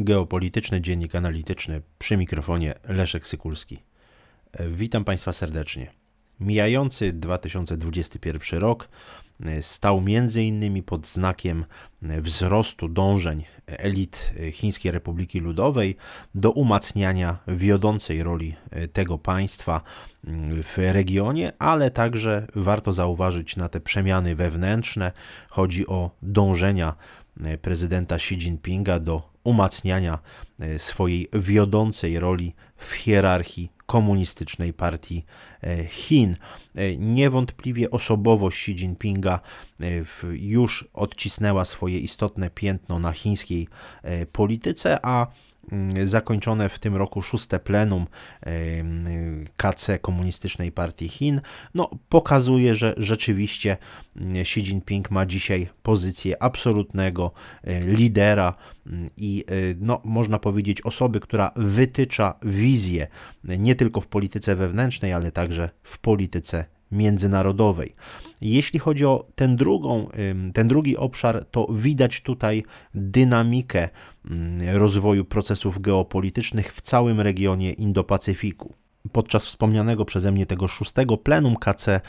Geopolityczny Dziennik Analityczny przy mikrofonie Leszek Sykulski. Witam Państwa serdecznie. Mijający 2021 rok stał m.in. pod znakiem wzrostu dążeń elit Chińskiej Republiki Ludowej do umacniania wiodącej roli tego państwa w regionie, ale także warto zauważyć na te przemiany wewnętrzne. Chodzi o dążenia prezydenta Xi Jinpinga do umacniania e, swojej wiodącej roli w hierarchii komunistycznej partii e, Chin. E, niewątpliwie osobowość Xi Jinpinga już odcisnęła swoje istotne piętno na chińskiej polityce, a zakończone w tym roku szóste plenum KC Komunistycznej Partii Chin, no, pokazuje, że rzeczywiście mm, Xi Jinping ma dzisiaj pozycję absolutnego e, lidera mm, i e, no, można powiedzieć osoby, która wytycza wizję nie tylko w polityce wewnętrznej, ale także w polityce międzynarodowej. Jeśli chodzi o ten, drugą, ten drugi obszar, to widać tutaj dynamikę rozwoju procesów geopolitycznych w całym regionie Indo-Pacyfiku podczas wspomnianego przeze mnie tego szóstego plenum KC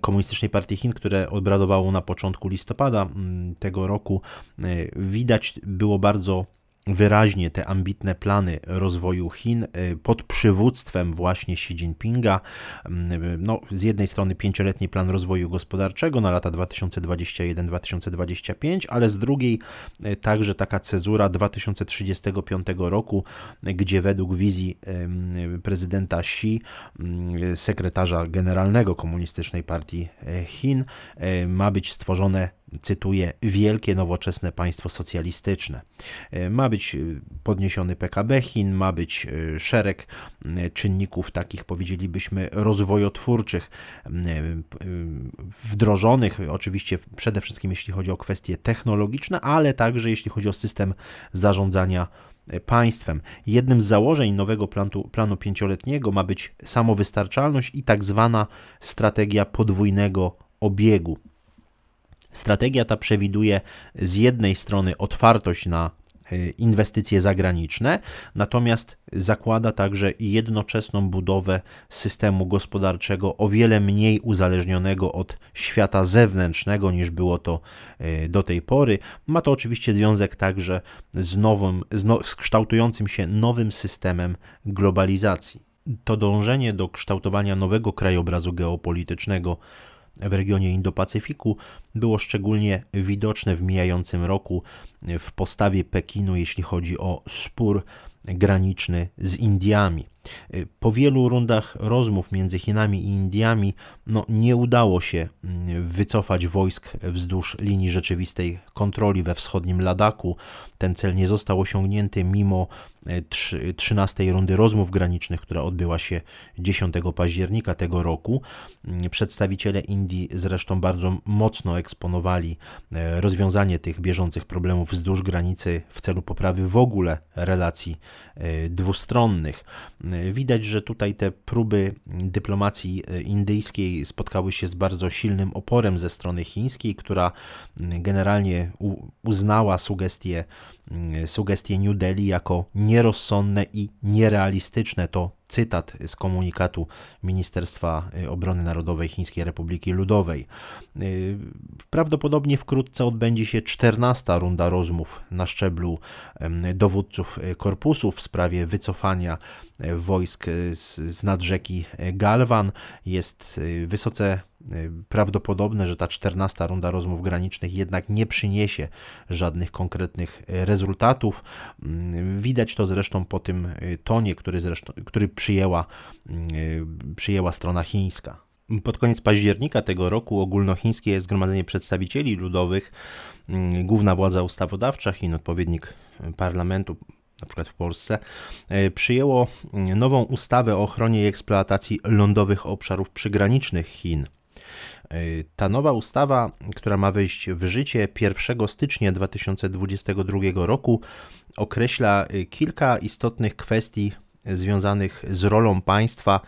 Komunistycznej Partii Chin, które obradowało na początku listopada tego roku, widać było bardzo wyraźnie te ambitne plany rozwoju Chin y, pod przywództwem właśnie Xi Jinpinga. Mm, no, z jednej strony pięcioletni plan rozwoju gospodarczego na lata 2021-2025, ale z drugiej y, także taka cezura 2035 roku, gdzie według wizji prezydenta Xi, sekretarza generalnego Komunistycznej Partii y, Chin, ma być stworzone cytuję, wielkie nowoczesne państwo socjalistyczne. E, ma być e, podniesiony PKB Chin, ma być e, szereg czynników takich, powiedzielibyśmy, rozwojotwórczych, wdrożonych, oczywiście przede wszystkim jeśli chodzi o kwestie technologiczne, ale także jeśli chodzi o system zarządzania państwem. Jednym z założeń nowego planu, planu pięcioletniego ma być samowystarczalność i tak zwana strategia podwójnego obiegu. Strategia ta przewiduje z jednej strony otwartość na e, inwestycje zagraniczne, natomiast zakłada także jednoczesną budowę systemu gospodarczego o wiele mniej uzależnionego od świata zewnętrznego niż było to e, do tej pory. Ma to oczywiście związek także z nowym, z, no, z kształtującym się nowym systemem globalizacji. To dążenie do kształtowania nowego krajobrazu geopolitycznego w regionie Indo-Pacyfiku było szczególnie widoczne w mijającym roku w postawie Pekinu, jeśli chodzi o spór graniczny z Indiami. Po wielu rundach rozmów między Chinami i Indiami no, nie udało się mm, wycofać wojsk wzdłuż linii rzeczywistej kontroli we wschodnim Ladaku. Ten cel nie został osiągnięty mimo 13 rundy rozmów granicznych, która odbyła się 10 października tego roku. Przedstawiciele Indii zresztą bardzo mocno eksponowali e, rozwiązanie tych bieżących problemów wzdłuż granicy w celu poprawy w ogóle relacji dwustronnych. E, widać, że tutaj te próby dyplomacji indyjskiej spotkały się z bardzo silnym oporem ze strony chińskiej, która generalnie uznała sugestie sugestie New Delhi jako nierozsądne i nierealistyczne. To cytat z komunikatu Ministerstwa y, Obrony Narodowej Chińskiej Republiki Ludowej. Y, prawdopodobnie wkrótce odbędzie się 14 runda rozmów na szczeblu dowódców y, korpusów w sprawie wycofania wojsk z, nad rzeki Galwan. Jest wysoce prawdopodobne, że ta 14 runda rozmów granicznych jednak nie przyniesie żadnych konkretnych rezultatów. Mm, widać to zresztą po tym tonie, który, zresztą, który przyjęła, przyjęła strona chińska. Pod koniec października tego roku ogólnochińskie Zgromadzenie Przedstawicieli Ludowych, mm, główna władza ustawodawcza Chin, odpowiednik parlamentu, na przykład w Polsce, przyjęło nową ustawę o ochronie i eksploatacji lądowych obszarów przygranicznych Chin. E, ta nowa ustawa, która ma wejść w życie 1 stycznia 2022 roku, określa e, kilka istotnych kwestii związanych z rolą państwa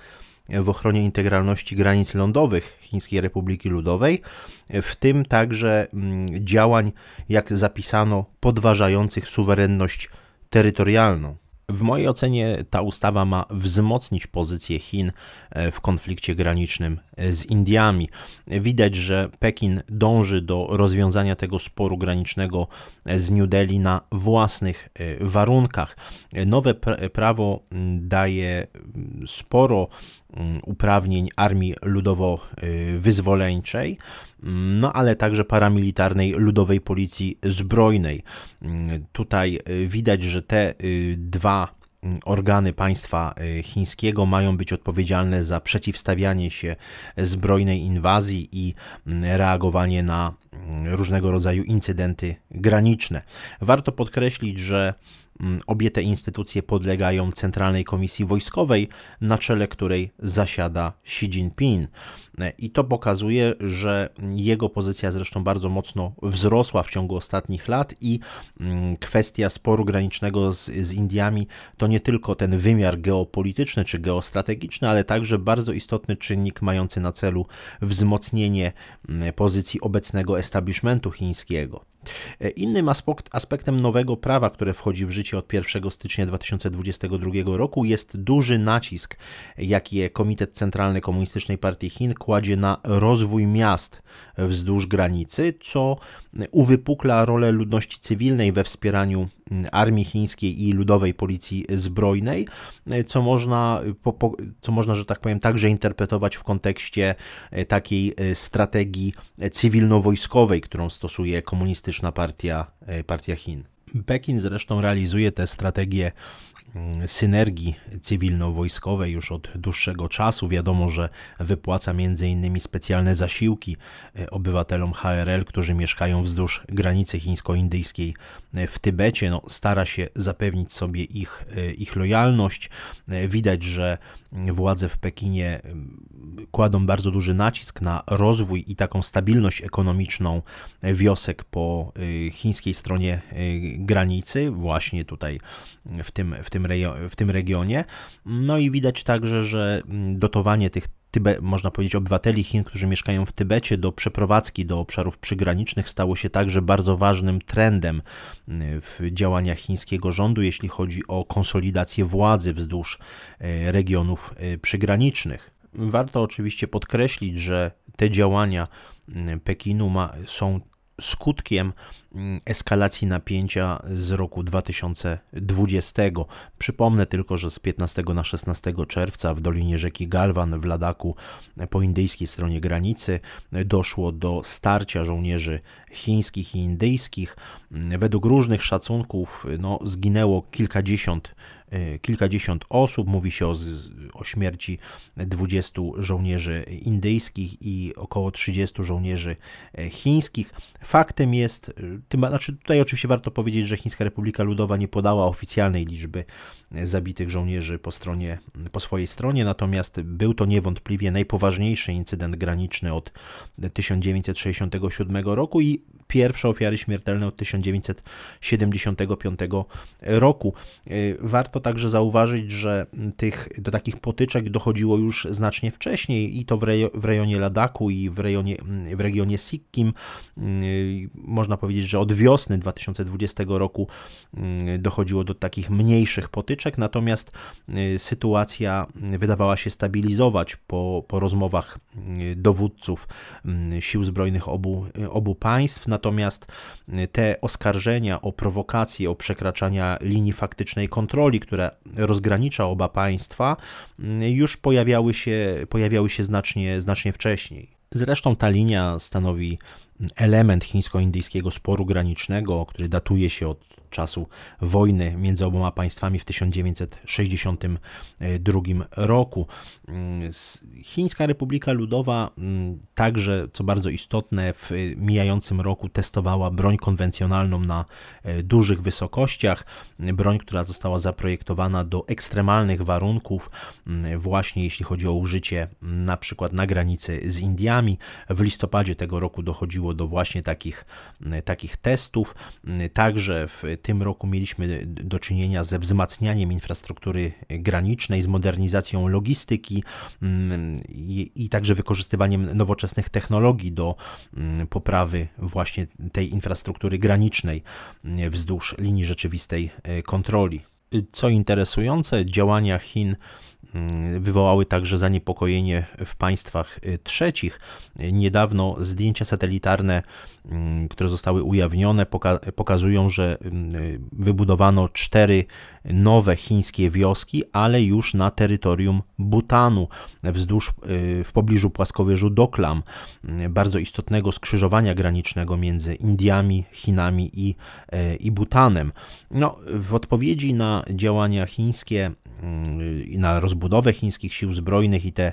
w ochronie integralności granic lądowych Chińskiej Republiki Ludowej, w tym także mm, działań, jak zapisano, podważających suwerenność terytorialną. W mojej ocenie ta ustawa ma wzmocnić pozycję Chin e, w konflikcie granicznym e, z Indiami. Widać, że Pekin dąży do rozwiązania tego sporu granicznego e, z New Delhi na własnych warunkach. Nowe prawo daje sporo uprawnień Armii Ludowo-Wyzwoleńczej, no ale także paramilitarnej Ludowej Policji Zbrojnej. Tutaj widać, że te dwa organy państwa chińskiego mają być odpowiedzialne za przeciwstawianie się zbrojnej inwazji i reagowanie na różnego rodzaju incydenty graniczne. Warto podkreślić, że Mm, obie te instytucje podlegają Centralnej Komisji Wojskowej, na czele której zasiada Xi Jinping. I to pokazuje, że jego pozycja zresztą bardzo mocno wzrosła w ciągu ostatnich lat i mm, kwestia sporu granicznego z, z Indiami to nie tylko ten wymiar geopolityczny czy geostrategiczny, ale także bardzo istotny czynnik mający na celu wzmocnienie mm, pozycji obecnego establishmentu chińskiego. E, innym aspektem nowego prawa, które wchodzi w życie od 1 stycznia 2022 roku, jest duży nacisk, jaki Komitet Centralny Komunistycznej Partii Chin kładzie na rozwój miast wzdłuż granicy, co uwypukla rolę ludności cywilnej we wspieraniu armii chińskiej i ludowej policji zbrojnej, co można, co można, że tak powiem, także interpretować w kontekście takiej strategii cywilno-wojskowej, którą stosuje komunistyczna partia, partia Chin. Pekin zresztą realizuje tę strategię Mm, synergii cywilno-wojskowej już od dłuższego czasu. Wiadomo, że wypłaca m.in. specjalne zasiłki e, obywatelom HRL, którzy mieszkają wzdłuż granicy chińsko-indyjskiej e, w Tybecie. No, stara się zapewnić sobie ich, e, ich lojalność. Widać, że władze w Pekinie kładą bardzo duży nacisk na rozwój i taką stabilność ekonomiczną wiosek po chińskiej stronie granicy, właśnie tutaj w tym, w tym, w tym regionie. No i widać także, że dotowanie tych Tybe, można powiedzieć, obywateli Chin, którzy mieszkają w Tybecie, do przeprowadzki do obszarów przygranicznych stało się także bardzo ważnym trendem w działaniach chińskiego rządu, jeśli chodzi o konsolidację władzy wzdłuż e, regionów e, przygranicznych. Warto oczywiście podkreślić, że te działania Pekinu ma, są skutkiem mm, eskalacji napięcia z roku 2020. Przypomnę tylko, że z 15 na 16 czerwca w dolinie rzeki Galwan w Ladaku po indyjskiej stronie granicy doszło do starcia żołnierzy chińskich i indyjskich. Według różnych szacunków no, zginęło kilkadziesiąt E, kilkadziesiąt osób. Mówi się o, o śmierci 20 żołnierzy indyjskich i około 30 żołnierzy e, chińskich. Faktem jest, e, tym, znaczy tutaj oczywiście warto powiedzieć, że Chińska Republika Ludowa nie podała oficjalnej liczby zabitych żołnierzy po, stronie, po swojej stronie, natomiast był to niewątpliwie najpoważniejszy incydent graniczny od 1967 roku i pierwsze ofiary śmiertelne od 1975 roku. Warto także zauważyć, że tych, do takich potyczek dochodziło już znacznie wcześniej i to w, rejo, w rejonie Ladaku i w, rejonie, w regionie Sikkim. Można powiedzieć, że od wiosny 2020 roku dochodziło do takich mniejszych potyczek, natomiast sytuacja wydawała się stabilizować po, po rozmowach dowódców sił zbrojnych obu, obu państw, natomiast te oskarżenia o prowokacje, o przekraczania linii faktycznej kontroli, które rozgranicza oba państwa, już pojawiały się, pojawiały się znacznie, znacznie wcześniej. Zresztą ta linia stanowi element chińsko-indyjskiego sporu granicznego, który datuje się od czasu wojny między oboma państwami w 1962 roku. Chińska Republika Ludowa mm, także, co bardzo istotne, w mijającym roku testowała broń konwencjonalną na e, dużych wysokościach. Broń, która została zaprojektowana do ekstremalnych warunków, mm, właśnie jeśli chodzi o użycie na przykład na granicy z Indiami. W listopadzie tego roku dochodziło do właśnie takich, takich testów. Także w tym roku mieliśmy do czynienia ze wzmacnianiem infrastruktury granicznej, z modernizacją logistyki i, i także wykorzystywaniem nowoczesnych technologii do poprawy właśnie tej infrastruktury granicznej wzdłuż linii rzeczywistej kontroli. Co interesujące, działania Chin wywołały także zaniepokojenie w państwach y, trzecich. Niedawno zdjęcia satelitarne, mm, które zostały ujawnione, pokazują, że mm, wybudowano cztery nowe chińskie wioski, ale już na terytorium Butanu, wzdłuż y, w pobliżu płaskowyżu Doklam, bardzo istotnego skrzyżowania granicznego między Indiami, Chinami i, y, i Butanem. No, w odpowiedzi na działania chińskie na rozbudowę chińskich sił zbrojnych i te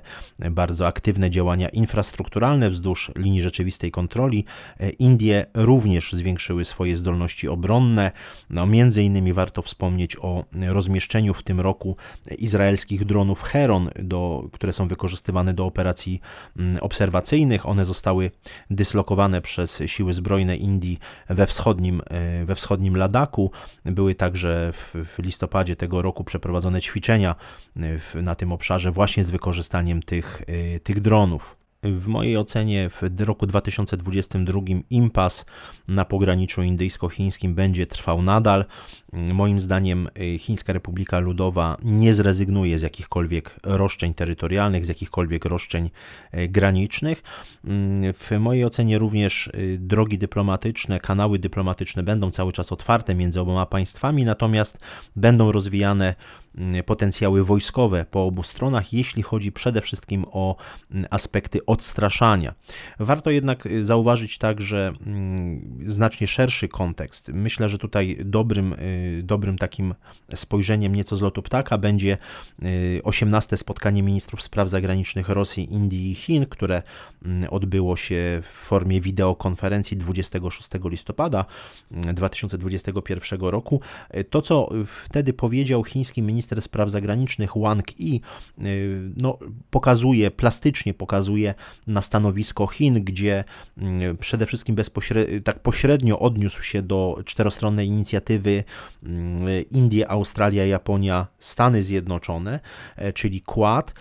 bardzo aktywne działania infrastrukturalne wzdłuż linii rzeczywistej kontroli, Indie również zwiększyły swoje zdolności obronne. No, między innymi warto wspomnieć o rozmieszczeniu w tym roku izraelskich dronów Heron, do, które są wykorzystywane do operacji mm, obserwacyjnych. One zostały dyslokowane przez siły zbrojne Indii we wschodnim, e, we wschodnim Ladaku. Były także w, w listopadzie tego roku przeprowadzone ćwiczenia ćwiczenia y, na tym obszarze właśnie z wykorzystaniem tych, y, tych dronów. W mojej ocenie w roku 2022 impas na pograniczu indyjsko-chińskim będzie trwał nadal. Moim zdaniem y, Chińska Republika Ludowa nie zrezygnuje z jakichkolwiek roszczeń terytorialnych, z jakichkolwiek roszczeń granicznych. W mojej ocenie również drogi dyplomatyczne, kanały dyplomatyczne będą cały czas otwarte między oboma państwami, natomiast będą rozwijane potencjały wojskowe po obu stronach, jeśli chodzi przede wszystkim o mm, aspekty odstraszania. Warto jednak y, zauważyć także mm, znacznie szerszy kontekst. Myślę, że tutaj dobrym, y, dobrym takim spojrzeniem nieco z lotu ptaka będzie 18 y, spotkanie ministrów spraw zagranicznych Rosji, Indii i Chin, które odbyło się w formie wideokonferencji 26 listopada 2021 roku. To, co wtedy powiedział chiński minister minister spraw zagranicznych Wang Yi y, no, pokazuje, plastycznie pokazuje na stanowisko Chin, gdzie y, przede wszystkim bezpośrednio, tak pośrednio odniósł się do czterostronnej inicjatywy y, Indie, Australia, Japonia, Stany Zjednoczone, czyli Quad,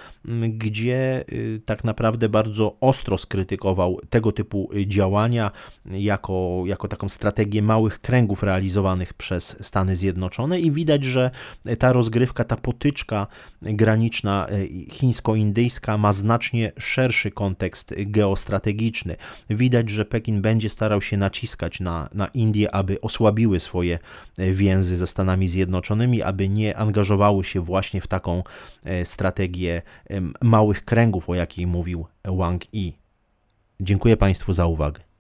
gdzie tak naprawdę bardzo ostro skrytykował tego typu działania jako, jako taką strategię małych kręgów realizowanych przez Stany Zjednoczone i widać, że ta rozgrywka ta potyczka graniczna e, chińsko-indyjska ma znacznie szerszy kontekst geostrategiczny. Widać, że Pekin będzie starał się naciskać na, na Indie, aby osłabiły swoje e, więzy ze Stanami Zjednoczonymi, aby nie angażowały się właśnie w taką e, strategię małych kręgów, o jakiej mówił Wang Yi. Dziękuję Państwu za uwagę.